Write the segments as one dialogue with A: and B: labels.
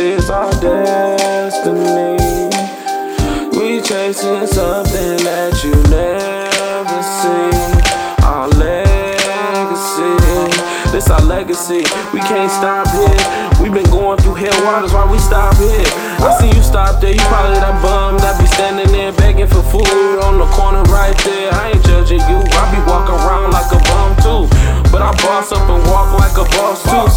A: is our destiny. We chasing something that you never see. Our legacy, this our legacy. We can't stop here. We been going through hell waters while we stop here. I see you stop there. You probably that bum that be standing there begging for food on the corner right there. I ain't judging you. I be walking around like a bum too. But I boss up and walk like a boss too.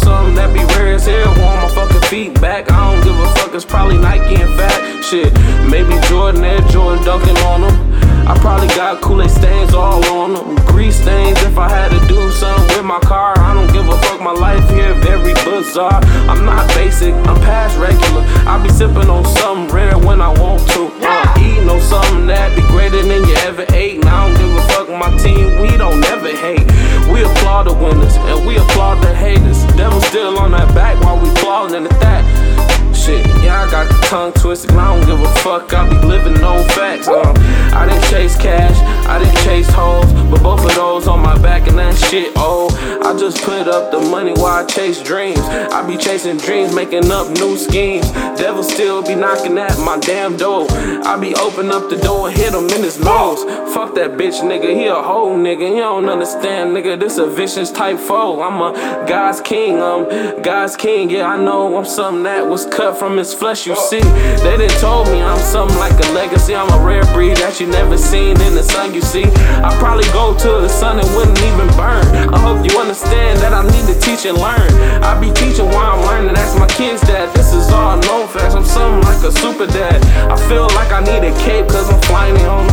A: Don't give a fuck. It's probably Nike and fat shit. Maybe Jordan Air Jordan dunking on them. I probably got Kool-Aid stains all on them. Grease stains if I had to do something with my car. I don't give a fuck. My life here very bizarre. I'm not basic. I'm past regular. I be sipping on something rare when I want to. Uh, eating on something that be greater than you ever ate. And I don't give a fuck. My team, we don't ever hate. We applaud the winners and we applaud the haters. Devil still on that back while we applauding at that. Shit, yeah, I got the tongue twisted, I don't give a fuck. I be living on facts. Um, I didn't chase cash, I didn't chase hoes, but both of those put up the money while I chase dreams. I be chasing dreams, making up new schemes. Devil still be knocking at my damn door. I be open up the door, hit him in his nose. Fuck that bitch nigga, he a hoe nigga. He don't understand, nigga. This a vicious type foe. I'm a God's king, um, God's king. Yeah, I know I'm something that was cut from his flesh. You see, they done told me I'm something like a legacy. I'm a rare breed that you never seen in the sun. You see, I probably go to the sun and wouldn't even burn. I teach and learn. I be teaching while I'm learning. Ask my kids that this is all known facts. I'm something like a super dad. I feel like I need a cape cause I'm flying them.